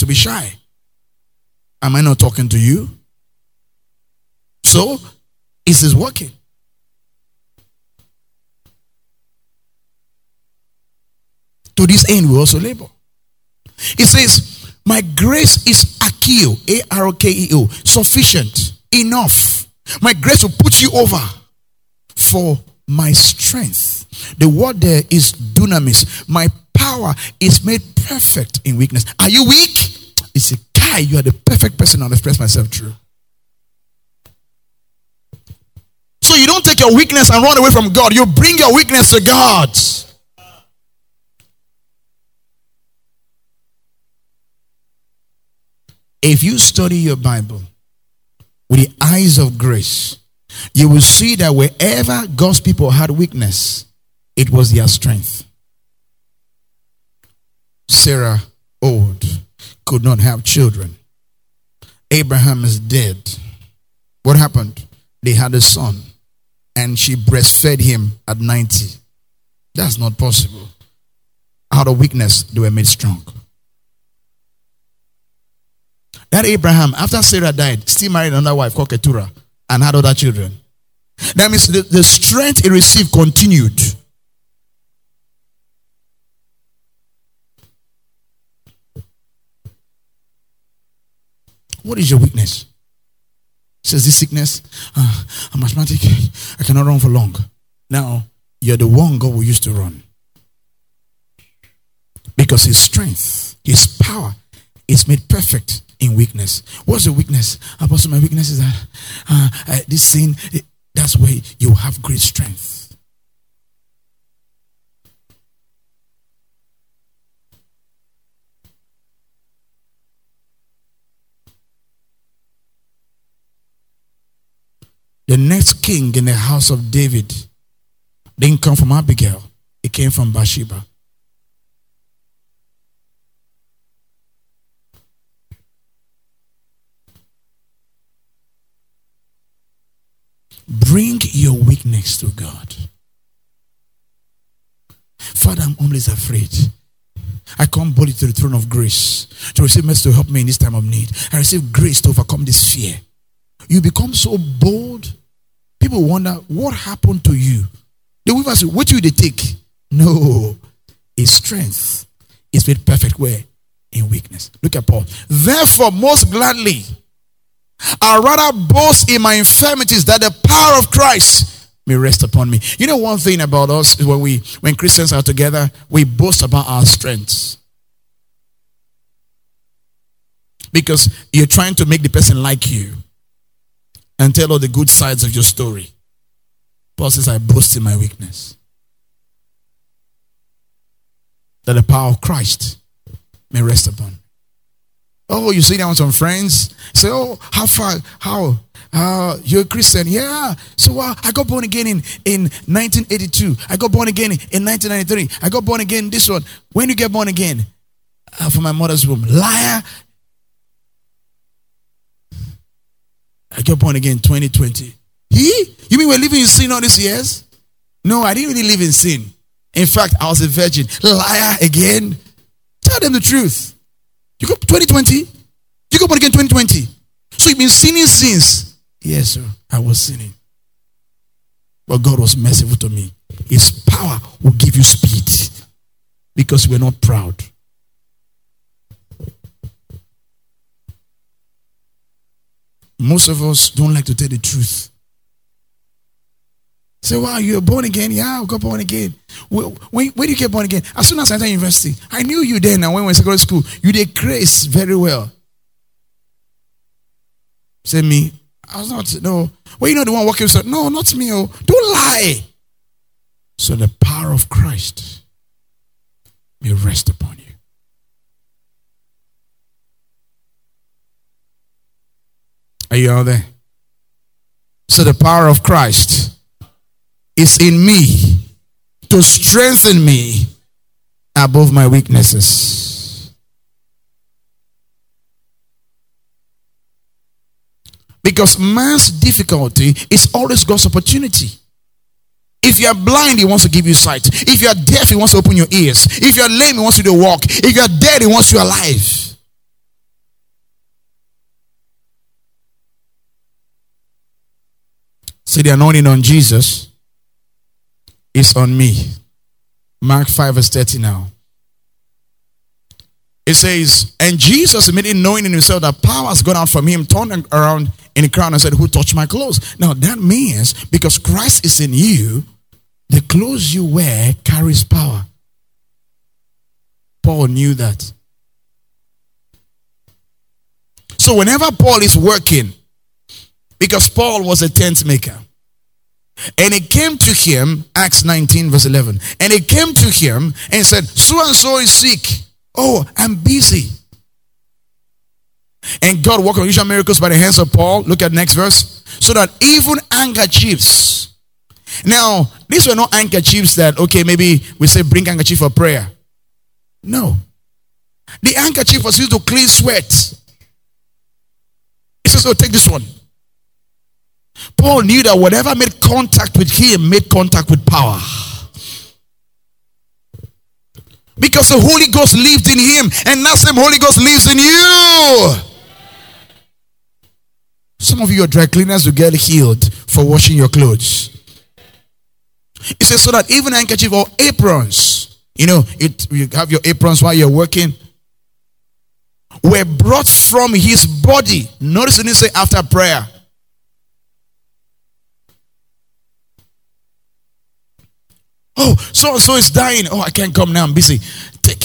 to be shy. Am I not talking to you? So, is this working? To this end, we also labor. It says, My grace is akio, A R O K E O, sufficient, enough. My grace will put you over for my strength. The word there is dunamis. My power is made perfect in weakness. Are you weak? It's a guy, you are the perfect person I'll express myself true. So you don't take your weakness and run away from God. You bring your weakness to God. If you study your Bible with the eyes of grace, you will see that wherever God's people had weakness, it was their strength. Sarah, old, could not have children. Abraham is dead. What happened? They had a son, and she breastfed him at 90. That's not possible. Out of weakness, they were made strong. That Abraham, after Sarah died, still married another wife called Keturah and had other children. That means the, the strength he received continued. What is your weakness? Says this sickness, uh, I'm asthmatic, I cannot run for long. Now, you're the one God will use to run. Because his strength, his power is made perfect in weakness. What's the weakness? Apostle, my weakness is that uh, uh, this sin, it, that's where you have great strength. The next king in the house of David didn't come from Abigail, it came from Bathsheba. Bring your weakness to God. Father, I'm always afraid. I come boldly to the throne of grace to receive mercy to help me in this time of need. I receive grace to overcome this fear. You become so bold. People wonder what happened to you. The will say, What do they take? No. His strength is made perfect where? In weakness. Look at Paul. Therefore, most gladly, I rather boast in my infirmities that the power of Christ may rest upon me. You know one thing about us is when we when Christians are together, we boast about our strengths. Because you're trying to make the person like you and tell all the good sides of your story. Paul says, I boast in my weakness. That the power of Christ may rest upon. Oh, you see that with some friends. Say, oh, how far? How? Uh, you're a Christian? Yeah. So uh, I got born again in, in 1982. I got born again in 1993. I got born again this one. When you get born again? Uh, from my mother's womb. Liar. I got born again 2020. He? You mean we're living in sin all these years? No, I didn't really live in sin. In fact, I was a virgin. Liar again. Tell them the truth. You got 2020? You got born again 2020. So you've been sinning since. Yes, sir. I was sinning. But God was merciful to me. His power will give you speed because we're not proud. Most of us don't like to tell the truth. Say, wow, you're born again? Yeah, I got born again. When did you get born again? As soon as I entered university, I knew you then. And when we were in secondary school, you did grace very well. Say me, I was not, no. Well, you know the one walking with No, not me. Oh, don't lie. So the power of Christ may rest upon you. Are you out there? So the power of Christ is in me to strengthen me above my weaknesses. Because man's difficulty is always God's opportunity. If you are blind, he wants to give you sight. If you are deaf, he wants to open your ears. If you are lame, he wants you to walk. If you are dead, he wants you alive. So the anointing on Jesus is on me. Mark 5 verse 30 now. It says, and Jesus immediately knowing in himself that power has gone out from him, turned around in the crowd and said, Who touched my clothes? Now that means because Christ is in you, the clothes you wear carries power. Paul knew that. So whenever Paul is working, because Paul was a tent maker, and it came to him, Acts 19, verse 11, and it came to him and said, So and so is sick. Oh, I'm busy. And God worked unusual miracles by the hands of Paul. Look at next verse. So that even handkerchiefs. Now, these were not handkerchiefs that, okay, maybe we say bring handkerchief for prayer. No. The handkerchief was used to clean sweat. He says, so take this one. Paul knew that whatever made contact with him made contact with power. Because the Holy Ghost lived in him, and that same Holy Ghost lives in you. Some of you are dry cleaners will get healed for washing your clothes. It says so that even handkerchief or aprons, you know, it you have your aprons while you're working, were brought from his body. Notice it didn't say after prayer. Oh, so and so is dying. Oh, I can't come now. I'm busy. Take.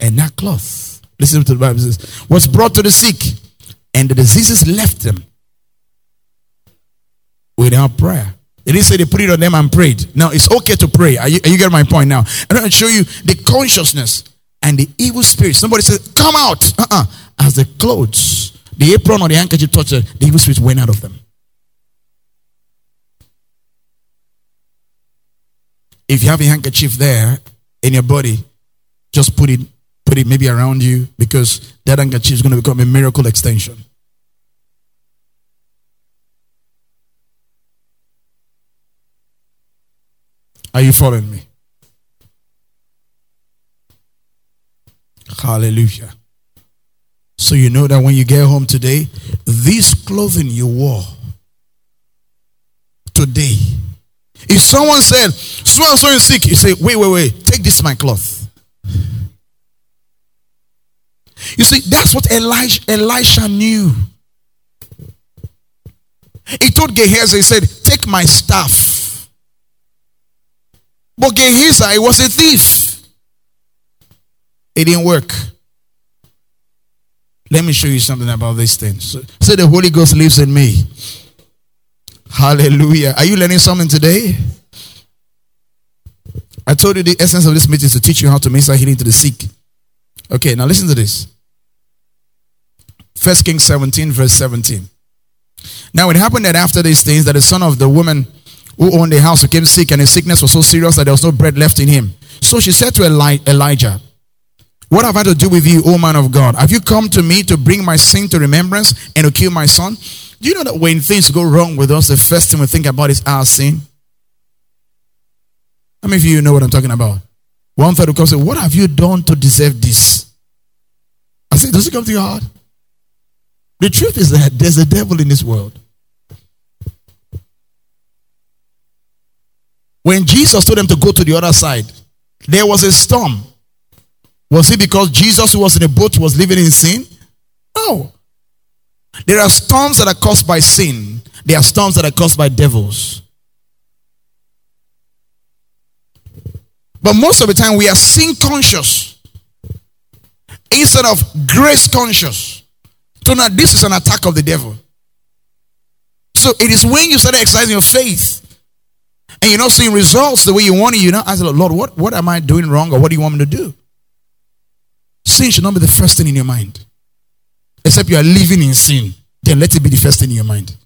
And that cloth, listen to the Bible says, was brought to the sick, and the diseases left them without prayer. They didn't say they put it on them and prayed. Now it's okay to pray. Are you, are you getting my point now? I'm going to show you the consciousness and the evil spirit. Somebody says, Come out. Uh-uh. As the clothes, the apron or the handkerchief touched the evil spirit went out of them. If you have a handkerchief there in your body, just put it put it maybe around you because that handkerchief is going to become a miracle extension. Are you following me? Hallelujah. So you know that when you get home today, this clothing you wore today if someone said, so and so is sick, you say, wait, wait, wait, take this my cloth. You see, that's what Elijah, Elisha knew. He told Gehazi, he said, take my staff. But Gehazi was a thief. It didn't work. Let me show you something about these things. So, say the Holy Ghost lives in me. Hallelujah. Are you learning something today? I told you the essence of this meeting is to teach you how to minister healing to the sick. Okay, now listen to this. First Kings 17, verse 17. Now it happened that after these things, that the son of the woman who owned the house became sick, and his sickness was so serious that there was no bread left in him. So she said to Eli- Elijah, What have I to do with you, O man of God? Have you come to me to bring my sin to remembrance and to kill my son? Do you know that when things go wrong with us, the first thing we think about is our sin? How many of you know what I'm talking about? One third will come and say, What have you done to deserve this? I say, Does it come to your heart? The truth is that there's a devil in this world. When Jesus told them to go to the other side, there was a storm. Was it because Jesus, who was in a boat, was living in sin? No. There are storms that are caused by sin, there are storms that are caused by devils. But most of the time, we are sin conscious instead of grace conscious. So now, this is an attack of the devil. So it is when you start exercising your faith and you're not seeing results the way you want it, you know, ask the Lord, what, what am I doing wrong or what do you want me to do? Sin should not be the first thing in your mind. Except you are living in sin. Then let it be the first thing in your mind.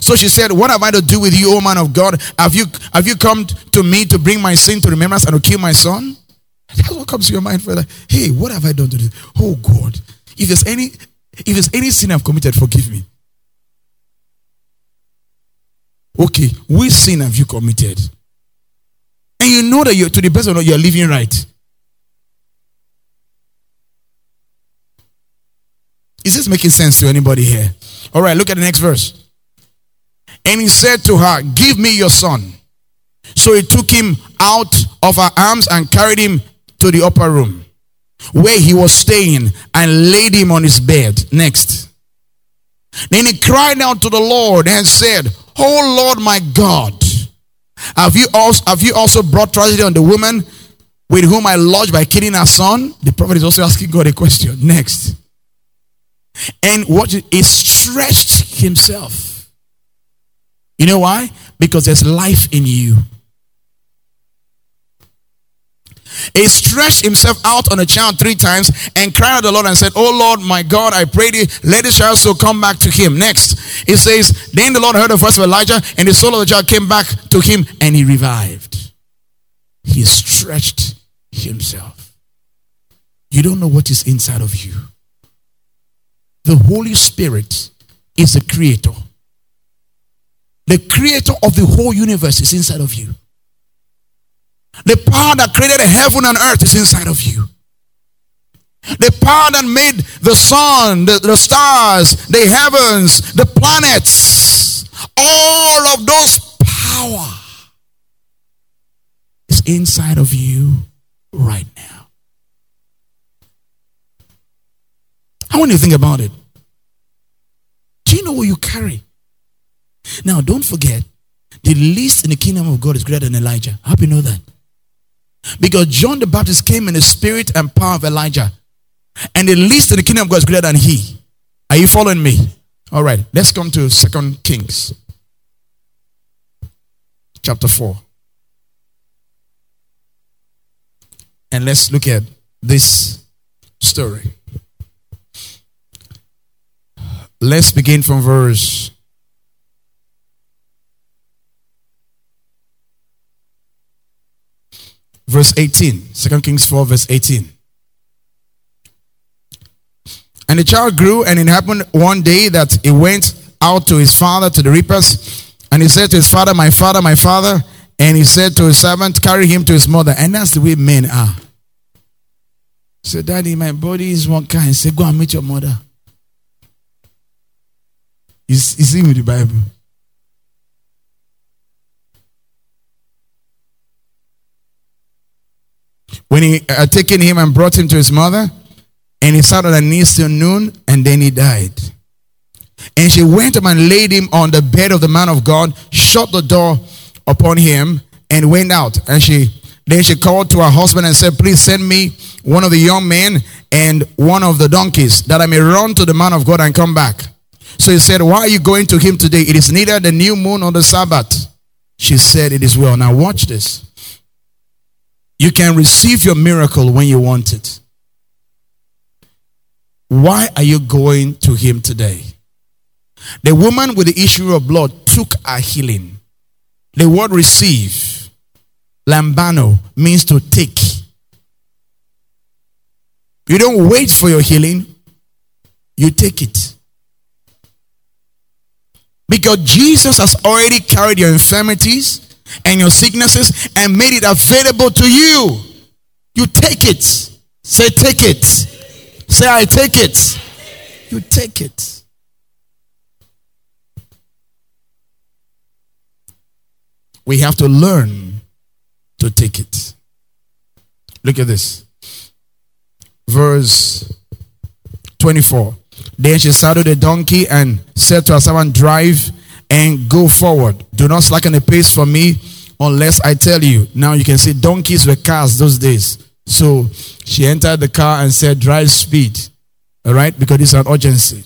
So she said, What have I to do with you, O man of God? Have you have you come to me to bring my sin to remembrance and to kill my son? That's what comes to your mind, brother. Hey, what have I done to this? Oh God. If there's any if there's any sin I've committed, forgive me. Okay, which sin have you committed? And you know that you're to the best of all you're living right. This making sense to anybody here? All right, look at the next verse. And he said to her, Give me your son. So he took him out of her arms and carried him to the upper room where he was staying and laid him on his bed. Next. Then he cried out to the Lord and said, Oh Lord my God, have you also, have you also brought tragedy on the woman with whom I lodged by killing her son? The prophet is also asking God a question. Next. And what he stretched himself. You know why? Because there's life in you. He stretched himself out on a child three times and cried out to the Lord and said, Oh Lord, my God, I pray thee, let this child so come back to him. Next, it says, Then the Lord heard the voice of Elijah, and the soul of the child came back to him, and he revived. He stretched himself. You don't know what is inside of you. The Holy Spirit is the creator. The creator of the whole universe is inside of you. The power that created heaven and earth is inside of you. The power that made the sun, the, the stars, the heavens, the planets, all of those power is inside of you right I want you think about it. Do you know what you carry? Now, don't forget, the least in the kingdom of God is greater than Elijah. I hope you know that. Because John the Baptist came in the spirit and power of Elijah. And the least in the kingdom of God is greater than he. Are you following me? All right, let's come to Second Kings, chapter 4. And let's look at this story. Let's begin from verse verse 18. 2 Kings 4, verse 18. And the child grew, and it happened one day that he went out to his father to the reapers, and he said to his father, My father, my father. And he said to his servant, Carry him to his mother. And that's the way men are. So, Daddy, my body is one kind. Say, Go and meet your mother. You see with the Bible. when he had taken him and brought him to his mother, and he sat on her knees till noon, and then he died. And she went up and laid him on the bed of the man of God, shut the door upon him, and went out. And she then she called to her husband and said, Please send me one of the young men and one of the donkeys, that I may run to the man of God and come back. So he said, Why are you going to him today? It is neither the new moon nor the Sabbath. She said, It is well. Now watch this. You can receive your miracle when you want it. Why are you going to him today? The woman with the issue of blood took a healing. The word receive, lambano, means to take. You don't wait for your healing, you take it. Because Jesus has already carried your infirmities, and your sicknesses and made it available to you. You take it. Say, take it. Say, I take it. You take it. We have to learn to take it. Look at this. Verse 24. Then she saddled a donkey and said to her servant, Drive and go forward. Do not slacken the pace for me unless I tell you. Now you can see donkeys were cars those days. So she entered the car and said, Drive speed. All right, because it's an urgency.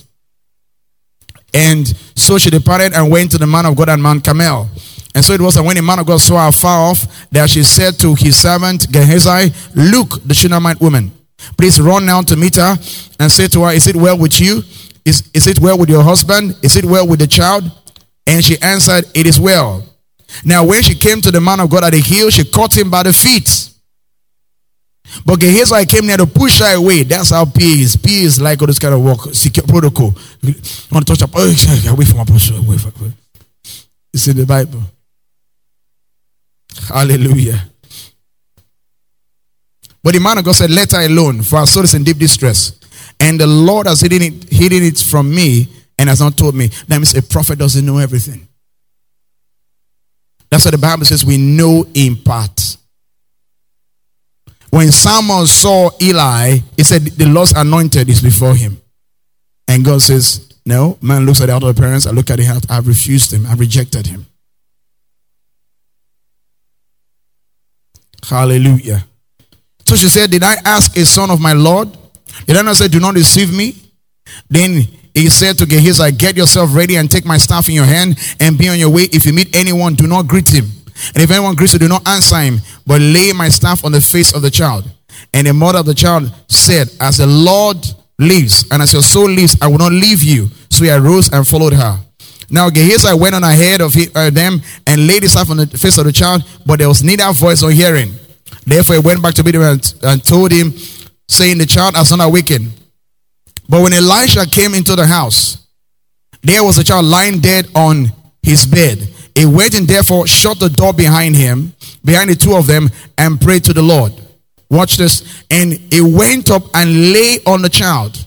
And so she departed and went to the man of God and Mount Carmel. And so it was that when the man of God saw her far off, that she said to his servant Gehazi, Look, the Shunammite woman. Please run now to meet her and say to her, Is it well with you? Is, is it well with your husband? Is it well with the child? And she answered, It is well. Now, when she came to the man of God at the hill, she caught him by the feet. But Gehazi came near to push her away. That's how P is. Is like all this kind of work, secure protocol. You want to touch up? Oh, away from apostle. Away from. It's in the Bible. Hallelujah. But the man of God said, Let her alone, for our soul is in deep distress. and the Lord has hidden it, hidden it from me and has not told me. That means a prophet doesn't know everything. That's what the Bible says we know in part. When Samuel saw Eli, he said, The Lord's anointed is before him. And God says, No, man looks at the outer appearance, I look at the heart, I've refused him, I've rejected him. Hallelujah. So she said, Did I ask a son of my Lord? Not say, Do not deceive me? Then he said to Gehazi, Get yourself ready and take my staff in your hand and be on your way. If you meet anyone, do not greet him. And if anyone greets you, do not answer him, but lay my staff on the face of the child. And the mother of the child said, As the Lord lives, and as your soul lives, I will not leave you. So he arose and followed her. Now Gehazi went on ahead of uh, them and laid his staff on the face of the child, but there was neither voice or hearing. Therefore he went back to Bidem and, and told him, saying, The child has not awakened. But when Elisha came into the house, there was a child lying dead on his bed. He went and therefore shut the door behind him, behind the two of them, and prayed to the Lord. Watch this. And he went up and lay on the child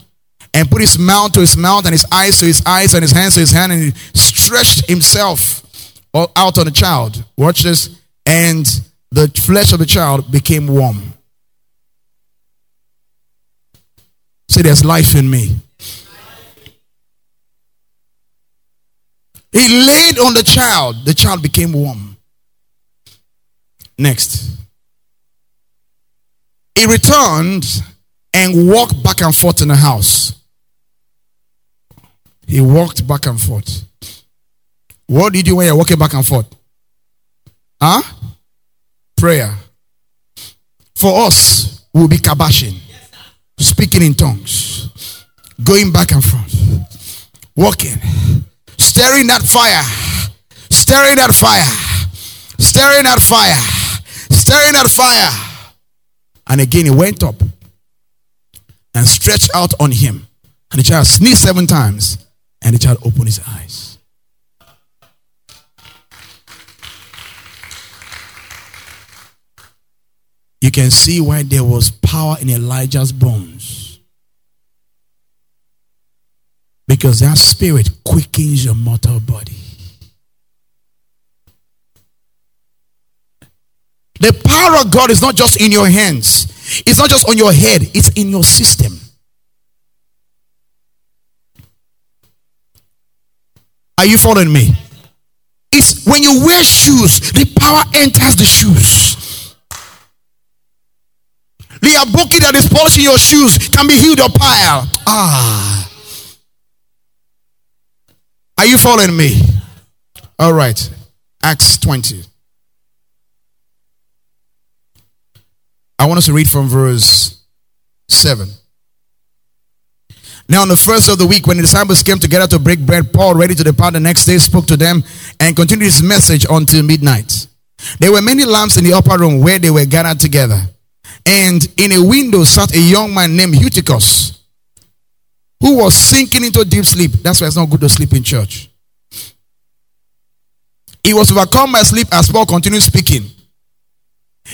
and put his mouth to his mouth and his eyes to his eyes and his hands to his hand and he stretched himself out on the child. Watch this. And the flesh of the child became warm. Say, there's life in me. He laid on the child. The child became warm. Next. He returned and walked back and forth in the house. He walked back and forth. What do you do when you're walking back and forth? Huh? Prayer. For us, we'll be kabashing speaking in tongues, going back and forth, walking, stirring that fire, stirring that fire, stirring that fire, stirring that fire. And again, he went up and stretched out on him. And the child sneezed seven times, and the child opened his eyes. You can see why there was power in Elijah's bones. Because that spirit quickens your mortal body. The power of God is not just in your hands, it's not just on your head, it's in your system. Are you following me? It's when you wear shoes, the power enters the shoes. The aboki that is polishing your shoes can be healed or pile. Ah. Are you following me? All right. Acts 20. I want us to read from verse 7. Now, on the first of the week, when the disciples came together to break bread, Paul, ready to depart the next day, spoke to them and continued his message until midnight. There were many lamps in the upper room where they were gathered together. And in a window sat a young man named Eutychus, who was sinking into deep sleep. That's why it's not good to sleep in church. He was overcome by sleep as Paul continued speaking.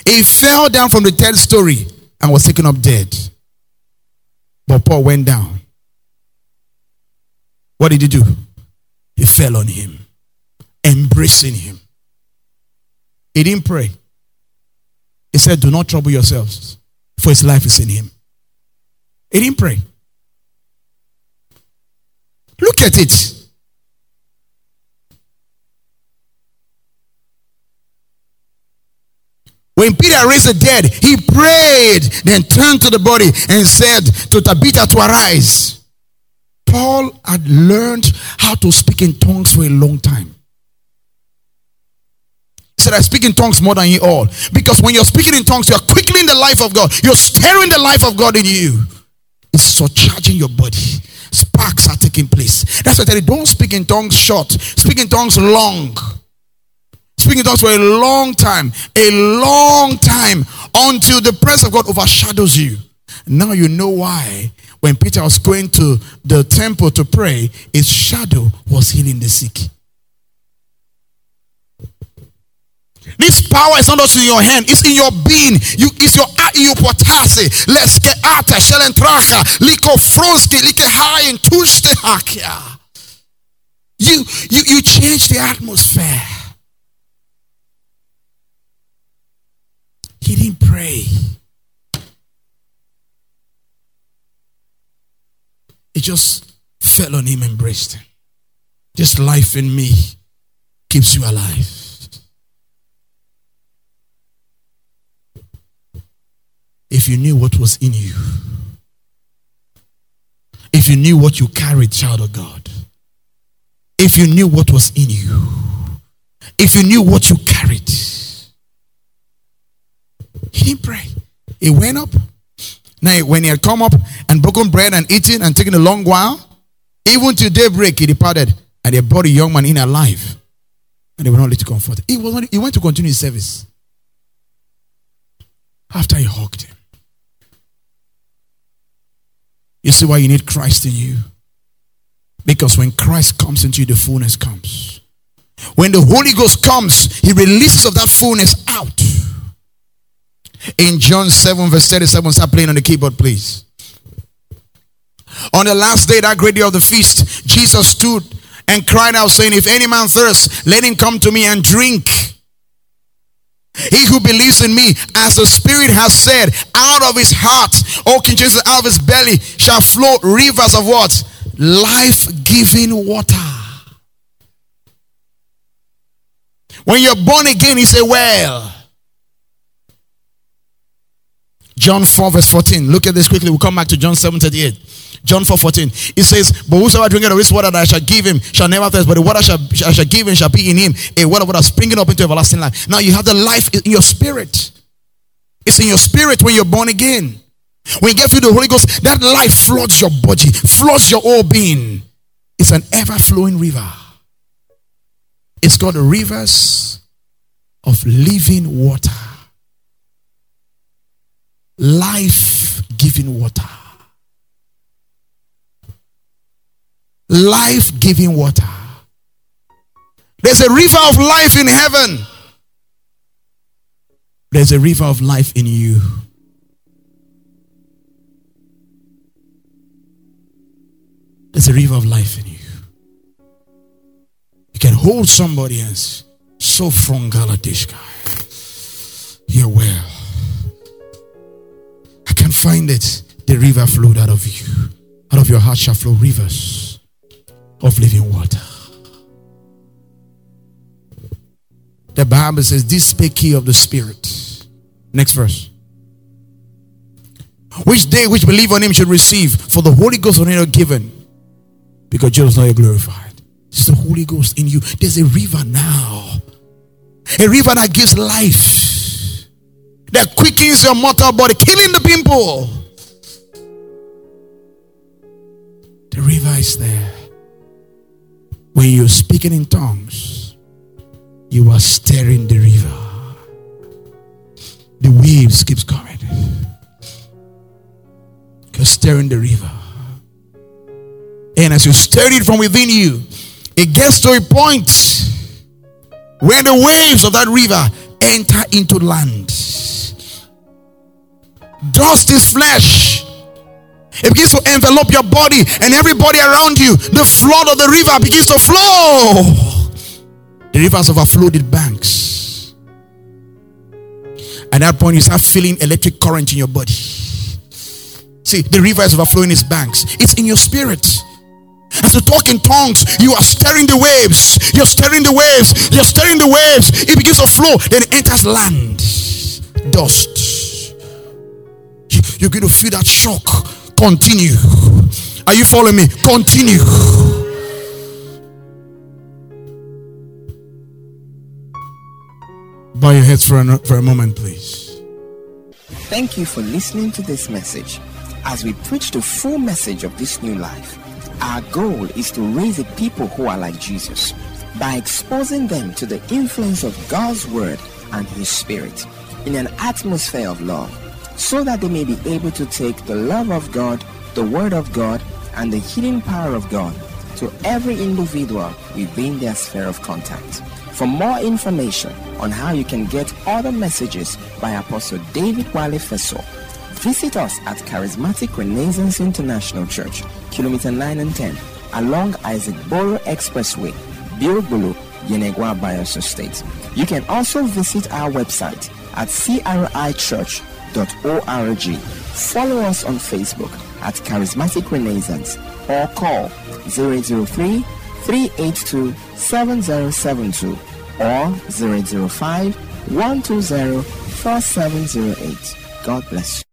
He fell down from the third story and was taken up dead. But Paul went down. What did he do? He fell on him, embracing him. He didn't pray. Said, Do not trouble yourselves, for his life is in him. He didn't pray. Look at it. When Peter raised the dead, he prayed, then turned to the body and said to Tabitha to arise. Paul had learned how to speak in tongues for a long time said, I speak in tongues more than you all. Because when you're speaking in tongues, you're quickening the life of God. You're stirring the life of God in you. It's surcharging your body. Sparks are taking place. That's why I tell you, don't speak in tongues short. Speak in tongues long. Speak in tongues for a long time. A long time until the presence of God overshadows you. Now you know why when Peter was going to the temple to pray, his shadow was healing the sick. This power is not just in your hand, it's in your being. You it's your you potase. Let's get ata shelentracha liko froski like high and tushte hakia. You you you change the atmosphere. He didn't pray. It just fell on him, and embraced him. This life in me keeps you alive. If you knew what was in you, if you knew what you carried, child of God, if you knew what was in you, if you knew what you carried, he didn't pray. He went up. Now, when he had come up and broken bread and eaten and taken a long while, even to daybreak, he departed and they brought a young man in alive. And they were not let to comfort. He, was not, he went to continue his service after he hugged him. You see why you need Christ in you? Because when Christ comes into you, the fullness comes. When the Holy Ghost comes, He releases of that fullness out. In John 7, verse 37, start playing on the keyboard, please. On the last day, that great day of the feast, Jesus stood and cried out, saying, If any man thirst, let him come to me and drink. He who believes in me, as the Spirit has said, out of his heart, oh King Jesus, out of his belly shall flow rivers of what? Life giving water. When you're born again, he said, Well, John 4, verse 14. Look at this quickly. We'll come back to John 7 38. John 4 14. It says, But whosoever drinketh of this water that I shall give him shall never thirst, but the water shall, I shall give him shall be in him a water water springing up into everlasting life. Now you have the life in your spirit. It's in your spirit when you're born again. When you get through the Holy Ghost, that life floods your body, floods your whole being. It's an ever flowing river. It's called the rivers of living water, life giving water. Life giving water. There's a river of life in heaven. There's a river of life in you. There's a river of life in you. You can hold somebody else. So from Galadishka. You're well. I can find it. The river flowed out of you. Out of your heart shall flow rivers of living water. The Bible says, This spake he of the Spirit. Next verse. Which day which believe on him should receive, for the Holy Ghost was not given, because Jesus not glorified. It's the Holy Ghost in you. There's a river now. A river that gives life. That quickens your mortal body, killing the pimple. The river is there. When you're speaking in tongues, you are stirring the river. The waves keeps coming. You're stirring the river. And as you stir it from within you, it gets to a point where the waves of that river enter into land. Dust is flesh. It begins to envelop your body and everybody around you. The flood of the river begins to flow. The rivers overflowed its banks. At that point, you start feeling electric current in your body. See, the river is overflowing its banks. It's in your spirit. As you talk in tongues, you are stirring the waves. You're stirring the waves. You're stirring the waves. It begins to flow. Then it enters land. Dust. You're going to feel that shock Continue. Are you following me? Continue. Bow your heads for a, for a moment, please. Thank you for listening to this message. As we preach the full message of this new life, our goal is to raise a people who are like Jesus by exposing them to the influence of God's Word and His Spirit in an atmosphere of love so that they may be able to take the love of God, the Word of God, and the healing power of God to every individual within their sphere of contact. For more information on how you can get other messages by Apostle David Wale Feso, visit us at Charismatic Renaissance International Church, Kilometer 9 and 10, along Isaac Boro Expressway, Bilbulu, Yenagoa Bayelsa State. You can also visit our website at crichurch.org. Follow us on Facebook at Charismatic Renaissance or call 003 382 7072 or 005 120 4708. God bless you.